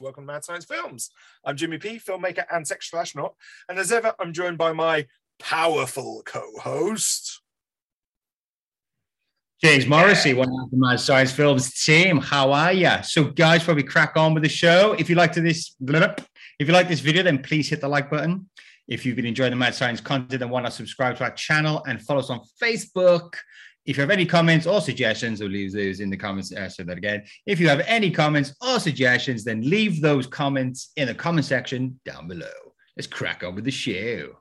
Welcome to Mad Science Films. I'm Jimmy P, filmmaker and sexual astronaut. And as ever, I'm joined by my powerful co host. James Morrissey, one of the Mad Science Films team. How are you? So, guys, before we crack on with the show, if you like to this, if you like this video, then please hit the like button. If you've been enjoying the Mad Science content and want to subscribe to our channel and follow us on Facebook. If you have any comments or suggestions, or leave those in the comments. I uh, said that again. If you have any comments or suggestions, then leave those comments in the comment section down below. Let's crack on with the show.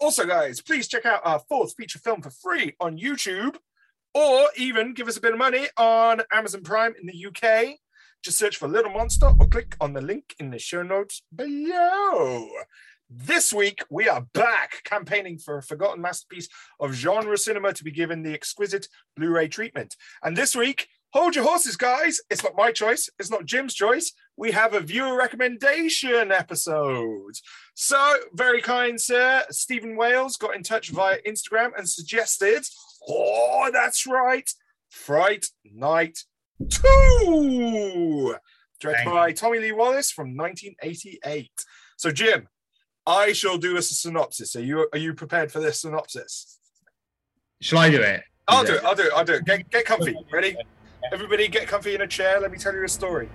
Also, guys, please check out our fourth feature film for free on YouTube, or even give us a bit of money on Amazon Prime in the UK. Just search for Little Monster or click on the link in the show notes below. This week, we are back campaigning for a forgotten masterpiece of genre cinema to be given the exquisite Blu ray treatment. And this week, hold your horses, guys. It's not my choice, it's not Jim's choice. We have a viewer recommendation episode. So, very kind, sir. Stephen Wales got in touch via Instagram and suggested, oh, that's right, Fright Night 2, directed by Tommy Lee Wallace from 1988. So, Jim, I shall do a synopsis. Are you are you prepared for this synopsis? Shall I do it? I'll do it. I'll do it. I'll do it. Get, get comfy. Ready? Everybody get comfy in a chair. Let me tell you a story.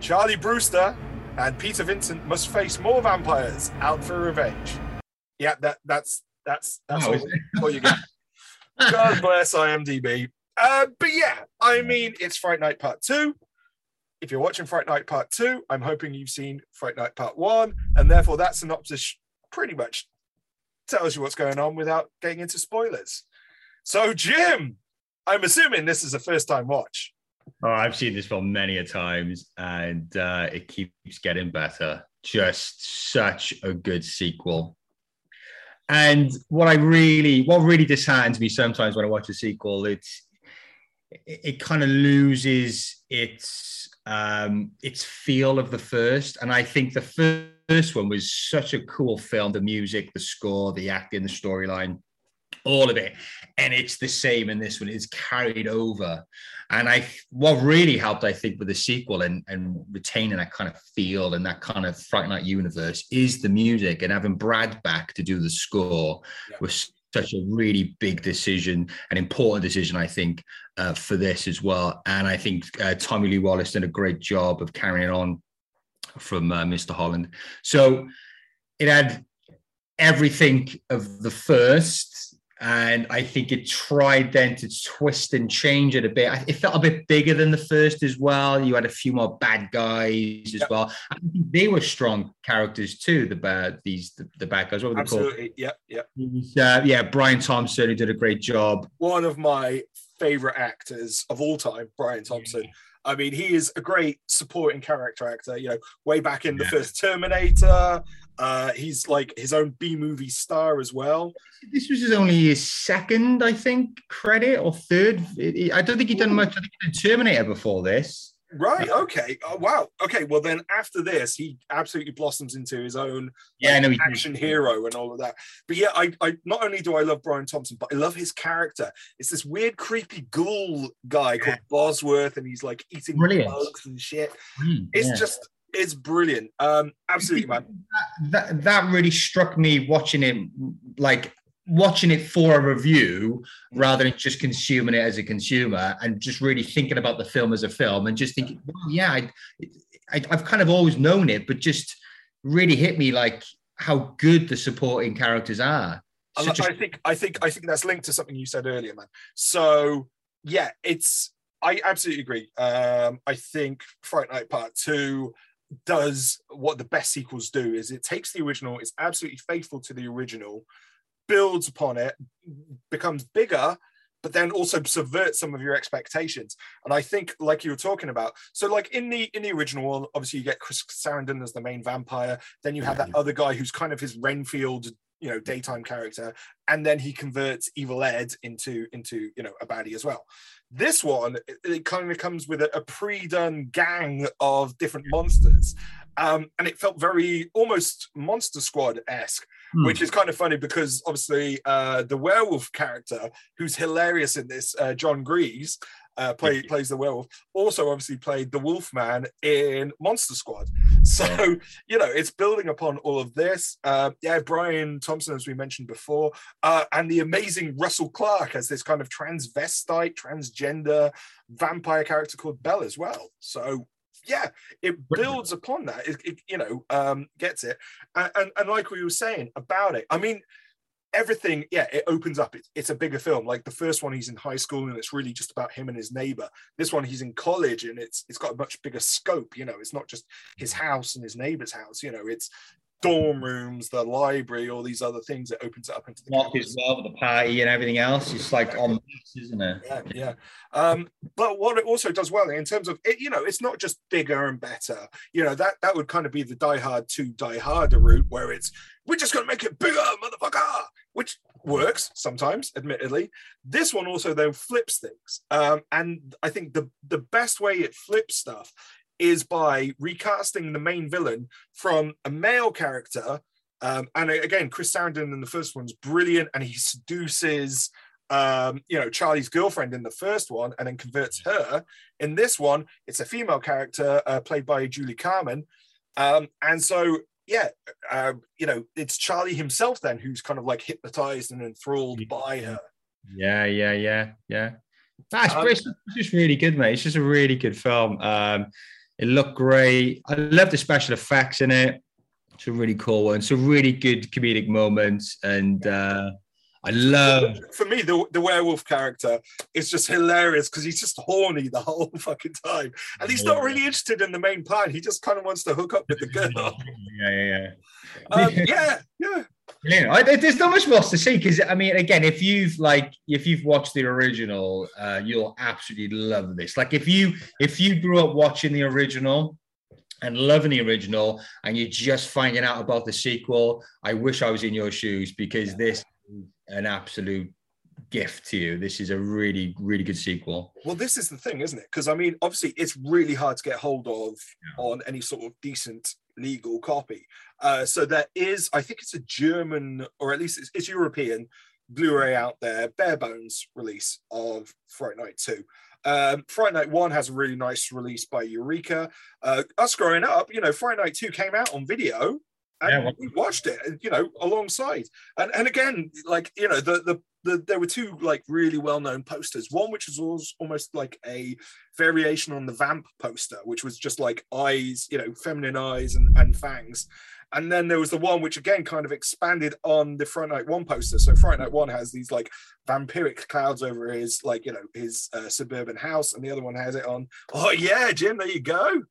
Charlie Brewster and Peter Vincent must face more vampires out for revenge. Yeah, that that's that's that's oh, all, all, you get. God bless IMDb. Uh, but yeah, I mean, it's Fright Night Part 2 if you're watching Fright Night Part 2, I'm hoping you've seen Fright Night Part 1, and therefore that synopsis pretty much tells you what's going on without getting into spoilers. So, Jim, I'm assuming this is a first time watch. Oh, I've seen this film many a times, and uh, it keeps getting better. Just such a good sequel. And what I really, what really disheartens me sometimes when I watch a sequel, it's it, it kind of loses its um, its feel of the first. And I think the first one was such a cool film the music, the score, the acting, the storyline, all of it. And it's the same in this one, it's carried over. And I, what really helped, I think, with the sequel and, and retaining that kind of feel and that kind of Fright Night universe is the music and having Brad back to do the score yeah. was such a really big decision, an important decision, I think, uh, for this as well. And I think uh, Tommy Lee Wallace did a great job of carrying on from uh, Mr. Holland. So it had everything of the first and I think it tried then to twist and change it a bit. It felt a bit bigger than the first as well. You had a few more bad guys as yep. well. I think they were strong characters too. The bad these the, the bad guys. What were Absolutely. they called? Yep. Yep. Uh, yeah. Brian Thompson did a great job. One of my favorite actors of all time, Brian Thompson. Yeah. I mean, he is a great supporting character actor. You know, way back in the first Terminator, uh, he's like his own B movie star as well. This was his only his second, I think, credit or third. I don't think he'd done much. I think he did Terminator before this. Right. Okay. Oh, wow. Okay. Well, then after this, he absolutely blossoms into his own yeah, like, no, action hero and all of that. But yeah, I, I not only do I love Brian Thompson, but I love his character. It's this weird, creepy ghoul guy yeah. called Bosworth, and he's like eating Brilliant. bugs and shit. Mm, it's yeah. just it's brilliant. Um, absolutely, man. That, that, that really struck me watching it, like watching it for a review rather than just consuming it as a consumer and just really thinking about the film as a film and just thinking, well, yeah, I, I, I've kind of always known it, but just really hit me like how good the supporting characters are. I, I think I think I think that's linked to something you said earlier, man. So yeah, it's I absolutely agree. Um, I think Fright Night Part Two does what the best sequels do is it takes the original, it's absolutely faithful to the original, builds upon it, becomes bigger, but then also subverts some of your expectations. And I think, like you were talking about, so like in the in the original one, obviously you get Chris Sarandon as the main vampire. Then you have that other guy who's kind of his Renfield, you know, daytime character, and then he converts Evil Ed into into you know a baddie as well. This one, it, it kind of comes with a, a pre-done gang of different monsters, um, and it felt very almost Monster Squad esque hmm. which is kind of funny because obviously uh, the werewolf character, who's hilarious in this, uh, Jon Gries, uh, play, plays the werewolf. Also, obviously played the Wolfman in Monster Squad. So Yeah. you know it's building upon all of this. Uh, yeah, Brian Thompson, as we mentioned before, uh, and the amazing Russell Clark as this kind of transvestite, transgender vampire character called Belle as well. So yeah, it builds upon that. It, it, you know um, gets it, and, and and like we were saying about it, I mean everything yeah it opens up. It, it's a bigger film. Like the first one he's in high school and it's really just about him and his neighbor. This one he's in college and it's it's got a much bigger scope you know. It's not just his house and his neighbor's house you know. It's dorm rooms the library all these other things that opens it up into the campus. as well the party and everything else. It's like on isn't it? yeah yeah. Um but what it also does well in terms of it you know it's not just bigger and better. You know that that would kind of be the die hard to die harder route where it's we're just going to make it bigger motherfucker which works sometimes admittedly this one also then flips things um and i think the the best way it flips stuff is by recasting the main villain from a male character um, and again, Chris Sarandon in the first one's brilliant, and he seduces um, you know, Charlie's girlfriend in the first one and then converts her. In this one, it's a female character uh, played by Julie Carmen. Um, and so, yeah, uh, you know, it's Charlie himself then who's kind of like hypnotized and enthralled by her. Yeah, yeah, yeah, yeah. That's Um, it's just really good, mate. It's just a really good film. Um, it looked great. I love the special effects in it. It's a really cool one. It's a really good comedic moment, and uh, I love. For me, the, the werewolf character is just hilarious because he's just horny the whole fucking time. And he's not really interested in the main plan. He just kind of wants to hook up with the girl. Yeah, yeah, yeah. Um, yeah, yeah. Yeah, I, there's not much more to see because I mean, again, if you've like if you've watched the original, uh, you'll absolutely love this. Like if you if you grew up watching the original and loving the original, and you're just finding out about the sequel, I wish I was in your shoes because this is an absolute gift to you. This is a really really good sequel. Well, this is the thing, isn't it? Because I mean, obviously, it's really hard to get hold of Yeah. on any sort of decent legal copy. Uh, so there is, I think it's a German or at least it's, it's European Blu-ray out there, bare bones release of Fright Night Two. Um, Fright Night One has a really nice release by Eureka. Uh, us growing up, you know, Fright Night Two came out on video. And Yeah, well- we watched it, you know, alongside. And and again, like you know, the the the, there were two like really well-known posters. One which was almost, like a variation on the vamp poster, which was just like eyes, you know, feminine eyes and, and fangs. And then there was the one which again kind of expanded on the Fright Night One poster. So Fright Night One has these like vampiric clouds over his like you know his uh, suburban house, and the other one has it on. Oh yeah, Jim, there you go.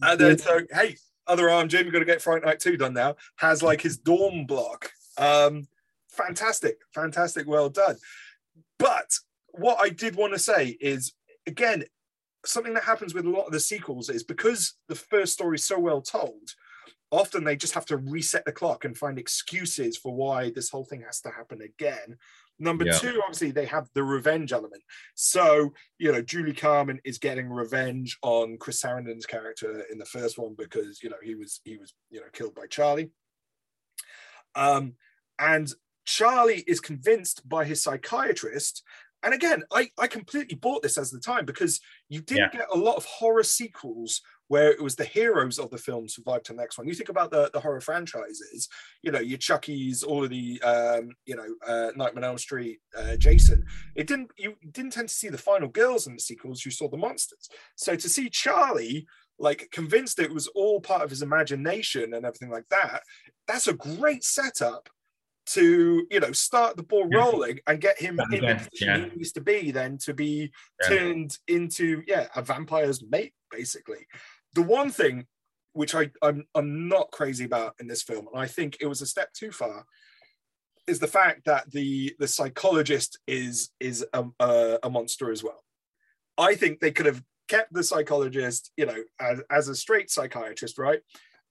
And then so hey, other arm, you've got to get Fright Night Two done now. Has like his dorm block. Um, fantastic, fantastic, well done. But what I did want to say is again, something that happens with a lot of the sequels is because the first story is so well told, often they just have to reset the clock and find excuses for why this whole thing has to happen again. Number Yeah. two, obviously, they have the revenge element. So, you know, Julie Carmen is getting revenge on Chris Sarandon's character in the first one because, you know, he was he was, you know, killed by Charlie. Um, and Charlie is convinced by his psychiatrist. And again, I, I completely bought this as the time because you didn't get a lot of horror sequels where it was the heroes of the film survived to the next one. You think about the, the horror franchises, you know, your Chucky's, all of the, um, you know, uh, Nightmare on Elm Street, uh, Jason. It didn't, you didn't tend to see the final girls in the sequels. You saw the monsters. So to see Charlie like convinced it was all part of his imagination and everything like that, that's a great setup to you know start the ball rolling and get him in the position yeah. he needs to be then to be Yeah. turned into yeah a vampire's mate basically the one thing which I, I'm I'm not crazy about in this film, and I think it was a step too far, is the fact that the the psychologist is is a, a, a monster as well. I think they could have kept the psychologist, you know, as, as a straight psychiatrist, right?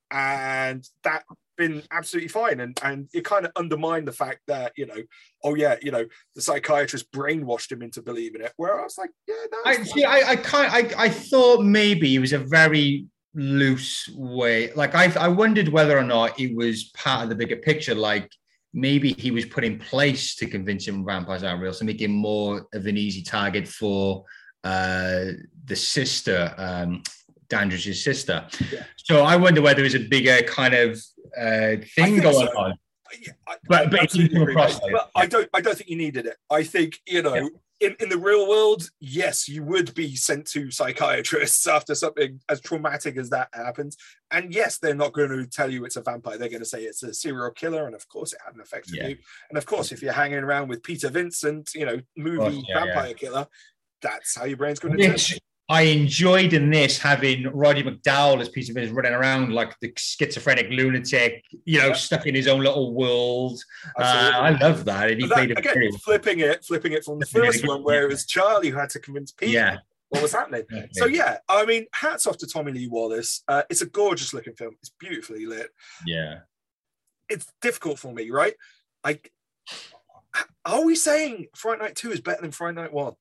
And that been absolutely fine. And and it kind of undermined the fact that, you know, oh yeah, you know, the psychiatrist brainwashed him into believing it. Where I was like, yeah, no, I see. I, I kind. I, I thought maybe it was a very loose way. Like I, I wondered whether or not it was part of the bigger picture. Like maybe he was put in place to convince him vampires aren't real, to make him more of an easy target for uh, the sister, um, Dandridge's sister. Yeah. So I wonder whether there's a bigger kind of uh, thing going so. on. I- But- but it absolutely didn't come agree, across But I don't. I don't think you needed it. I think you know, Yeah. in, in the real world, yes, you would be sent to psychiatrists after something as traumatic as that happens. And yes, they're not going to tell you it's a vampire. They're going to say it's a serial killer, and of course, it had an effect on Yeah. you. And of course, if you're hanging around with Peter Vincent, you know, movie yeah. vampire killer, that's how your brain's going to. Which I enjoyed in this having Roddy McDowall as Peter Vincent running around like the schizophrenic lunatic, you know, Yeah. stuck in his own little world. Uh, I love that. And he But played that, it again, flipping it, flipping it from the first one, where it was Charlie who had to convince Peter Yeah. what was happening. So yeah, I mean, hats off to Tommy Lee Wallace. Uh, it's a gorgeous looking film. It's beautifully lit. yeah. It's difficult for me, right? Like, are we saying Fright Night Two is better than Fright Night One?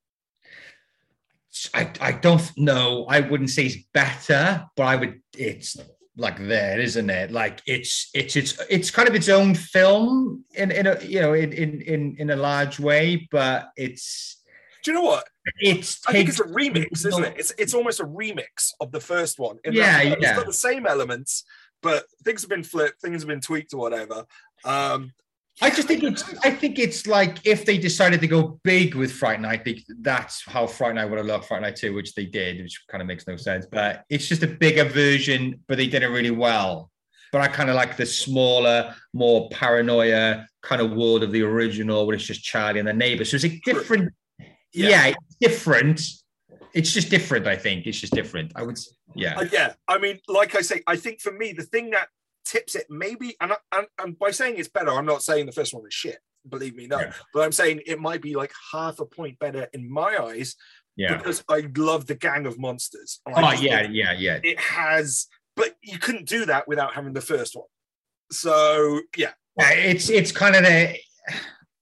I, I don't know. I wouldn't say it's better, but I would. It's like there, isn't it? Like it's it's it's it's kind of its own film in in a you know in in in, in a large way, but it's Do you know what? it's I think it's a remix, isn't it? It's it's almost a remix of the first one. Yeah, that It's yeah. got the same elements, but things have been flipped, things have been tweaked or whatever. Um, I just think it's. I think it's like if they decided to go big with Fright Night, they, that's how Fright Night would have looked. Fright Night Two, which they did, which kind of makes no sense. But it's just a bigger version, but they did it really well. But I kind of like the smaller, more paranoia kind of world of the original, where it's just Charlie and the neighbor. So it's a different. Yeah. Yeah, it's different. It's just different. I think it's just different. I would. Yeah. Uh, yeah, I mean, like I say, I think for me, the thing that tips it maybe, and, and, and by saying it's better, I'm not saying the first one is shit. Believe me, no. Yeah. But I'm saying it might be like half a point better in my eyes Yeah. because I love the Gang of Monsters. Oh yeah, think yeah, yeah. It has, but you couldn't do that without having the first one. So yeah, Yeah, it's it's kind of a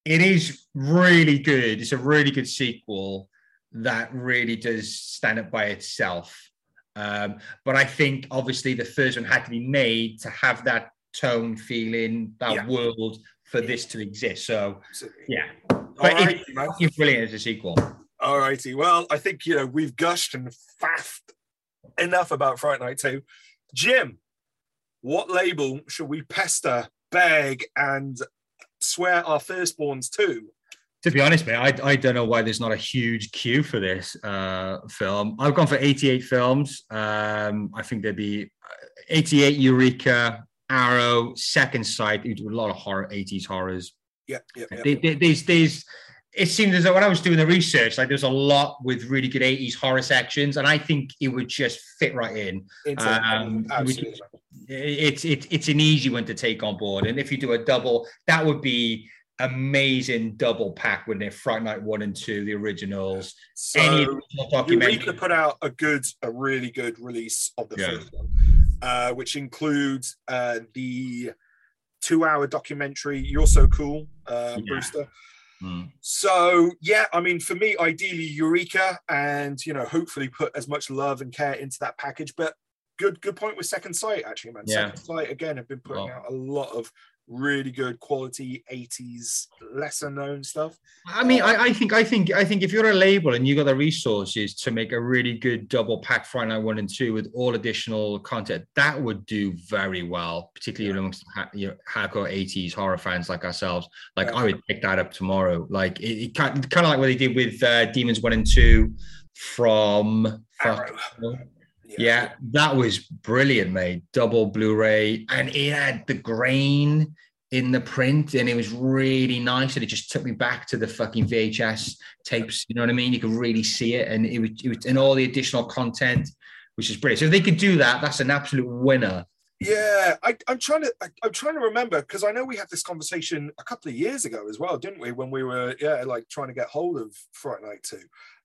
it is really good. It's a really good sequel that really does stand up by itself. Um, but I think obviously the first one had to be made to have that tone, feeling, that Yeah. world for this to exist. So yeah, All but right, man. it's brilliant as a sequel. All righty. Well, I think you know we've gushed and faffed enough about Fright Night 2. Jim, what label should we pester, beg, and swear our firstborns to? To be honest, mate, I, I don't know why there's not a huge queue for this uh, film. I've gone for 88 films. Um, I think there'd be uh, 88 Eureka, Arrow, Second Sight. a lot of horror, 80s horrors. Yeah, yeah, yeah. There's, there's, it seemed as though when I was doing the research, like there's a lot with really good 80s horror sections, and I think it would just fit right in. Into- um, absolutely. It's it, it's an easy one to take on board, and if you do a double, that would be amazing double pack, wouldn't it? Fright Night one and two, the originals. Any So additional documentary. Eureka put out a good, a really good release of the Yeah. first one, uh, which includes uh, the two-hour documentary "You're So Cool," uh, Yeah. Brewster. Hmm. So yeah, I mean, for me, ideally Eureka, and you know, hopefully put as much love and care into that package. But good, good point with Second Sight, actually, man. Yeah. Second Sight again have been putting out a lot of really good quality '80s lesser known stuff. I mean, I, I think, I think, I think if you're a label and you got the resources to make a really good double pack Fright Night One and Two with all additional content, that would do very well, particularly Yeah. amongst you know, hardcore '80s horror fans like ourselves. Like, Yeah. I would pick that up tomorrow. Like, it, it kind, kind of like what they did with uh, Demons One and Two from. Arrow. Yeah, that was brilliant, mate. Double Blu-ray, and it had the grain in the print, and it was really nice. And it just took me back to the fucking VHS tapes. You know what I mean? You could really see it, and it was, it was and all the additional content, which is brilliant. So if they could do that, that's an absolute winner. Yeah, I, I'm trying to. I, I'm trying to remember because I know we had this conversation a couple of years ago as well, didn't we? When we were yeah, like trying to get hold of Fright Night Two,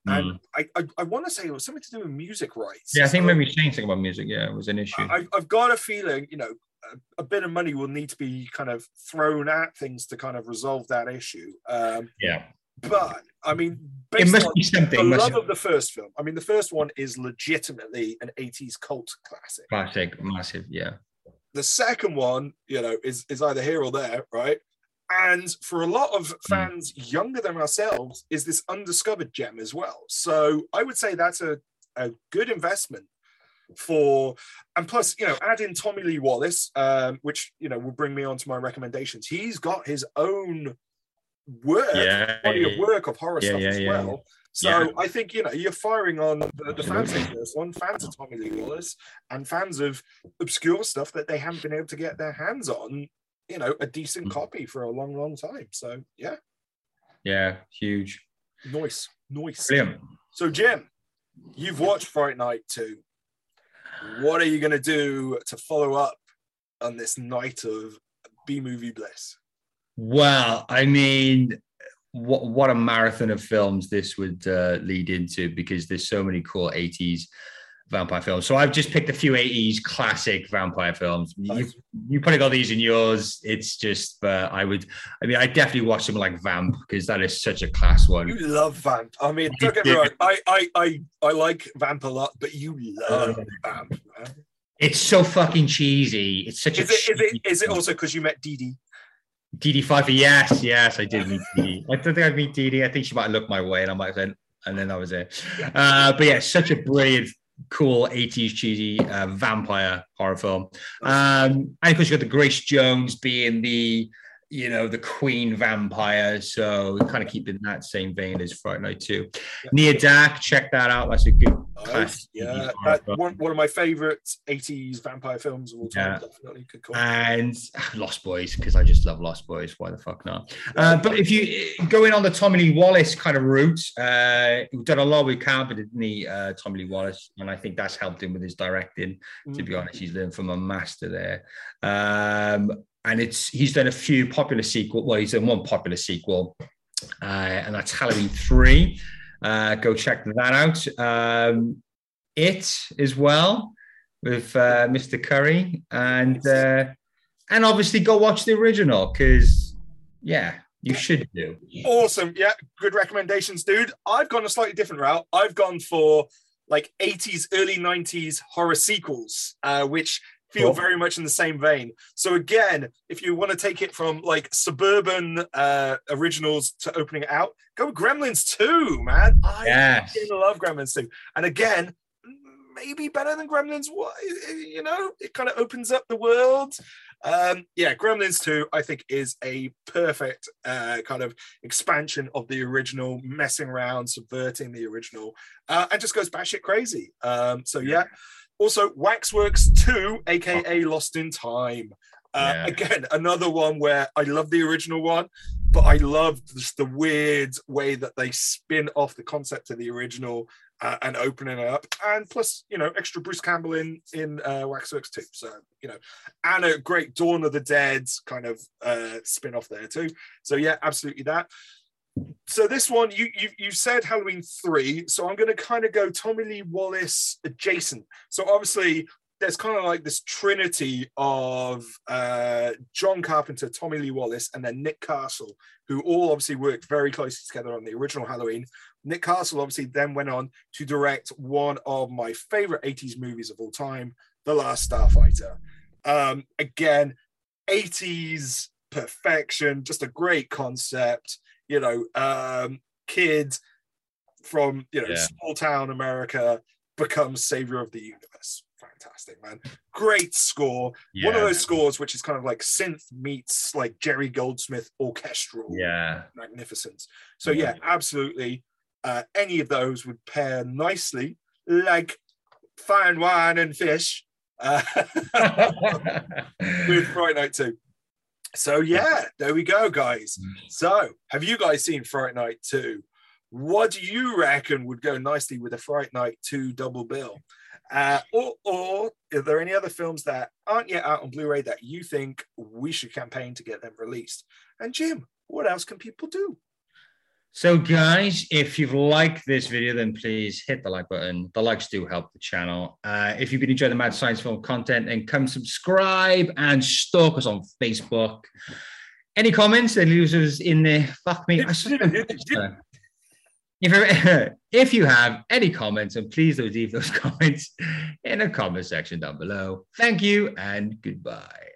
and Mm. I I, I want to say it was something to do with music rights. Yeah, I think maybe saying something about music. Yeah, it was an issue. I, I've got a feeling, you know, a, a bit of money will need to be kind of thrown at things to kind of resolve that issue. Um, yeah, but I mean, it must be the something. Must love of the first film. I mean, the first one is legitimately an 80s cult classic. classic, massive. Yeah, the second one, you know, is is either here or there, right? And for a lot of fans younger than ourselves, is this undiscovered gem as well. So I would say that's a, a good investment for and plus you know add in tommy lee wallace um, which you know will bring me on to my recommendations. He's got his own work Yeah, body yeah, of work of horror Yeah, stuff as well. So i think you know you're firing on the, the fans of this one fans of tommy lee wallace and fans of obscure stuff that they haven't been able to get their hands on you know a decent Mm. copy for a long long time so yeah Yeah, huge. nice nice Brilliant. so jim you've watched fright night 2 what are you going to do to follow up on this night of b movie bliss Well, I mean, what what a marathon of films this would uh, lead into because there's so many cool 80s vampire films. So I've just picked a few 80s classic vampire films. You, Nice. you putting all these in yours, it's just, uh, I would, I mean, I definitely watch something like Vamp because that is such a class one. you love vamp i mean don't get me wrong I, I i i like vamp a lot but you love vamp man. It's so fucking cheesy. It's such is a it is it is it also because you met Dee Dee? Dedee Pfeiffer, yes, yes, I did meet Dedee. I don't think I'd meet Dedee. I think she might have looked my way, and I might have said, and then that was it. Uh, but yeah, such a brilliant, cool 80s cheesy uh, vampire horror film. Um, and of course, you've got the Grace Jones being the, you know, the queen vampire. So kind of keeping that same vein as Fright Night 2. Yeah. Near Dark, check that out. That's a good Nice. Yeah, 80s that, one, one of my favorite 80s vampire films of all time. Yeah. Definitely good call. and Lost Boys because I just love Lost Boys. Why the fuck not? Uh, but if you go in on the Tommy Lee Wallace kind of route, uh, we've done a lot with Carpenter, didn't he, uh, Tommy Lee Wallace, and I think that's helped him with his directing. To be Mhm. honest, he's learned from a master there. Um, and it's he's done a few popular sequel. Well, he's done one popular sequel, uh, and that's Halloween three. Uh, go check that out. Um, it as well with uh, Mr. Curry, and uh, and obviously go watch the original because yeah, you should do. Awesome. Yeah, good recommendations, dude. I've gone a slightly different route. I've gone for like 80s, early 90s horror sequels, uh, which feel Cool. very much in the same vein. So again, if you want to take it from like suburban uh, originals to opening it out, go with Gremlins 2, man. I Yes. love Gremlins 2. And again, maybe better than Gremlins 1, you know, it kind of opens up the world. Um, yeah, Gremlins 2, I think, is a perfect uh, kind of expansion of the original, messing around, subverting the original, uh, and just goes batshit crazy. Um, so, yeah. Also, Waxworks 2, aka Lost in Time. Uh, Yeah. Again, another one where I love the original one, but I love just the weird way that they spin off the concept of the original uh, and opening it up. And plus, you know, extra Bruce Campbell in in uh, Waxworks too. So, you know, and a great Dawn of the Dead kind of uh, spin off there too. So, yeah, absolutely that. So this one, you you you said Halloween three, so I'm going to kind of go Tommy Lee Wallace adjacent. So obviously, there's kind of like this trinity of uh, John Carpenter, Tommy Lee Wallace, and then Nick Castle, who all obviously worked very closely together on the original Halloween. Nick Castle obviously then went on to direct one of my favorite 80s movies of all time, The Last Starfighter. Um, again, 80s perfection, just a great concept. You know, um, kid from you know Yeah. small town America becomes savior of the universe. Fantastic, man. Great score. One of those scores which is kind of like synth meets like Jerry Goldsmith orchestral Yeah. magnificence. So yeah, absolutely. Uh, any of those would pair nicely, like fine wine and fish, uh, with Fright Night 2. So yeah, there we go, guys. So have you guys seen Fright Night 2? What do you reckon would go nicely with a Fright Night 2 double bill? Uh, or, or are there any other films that aren't yet out on Blu-ray that you think we should campaign to get them released? And Jim, what else can people do? So, guys, if you've liked this video, then please hit the like button. The likes do help the channel. Uh, if you've been enjoying the Mad Science Film content, then come subscribe and stalk us on Facebook. Any comments? Then leave us in there. Fuck me. If, you- if you have any comments, and please leave those comments in the comment section down below. Thank you and goodbye.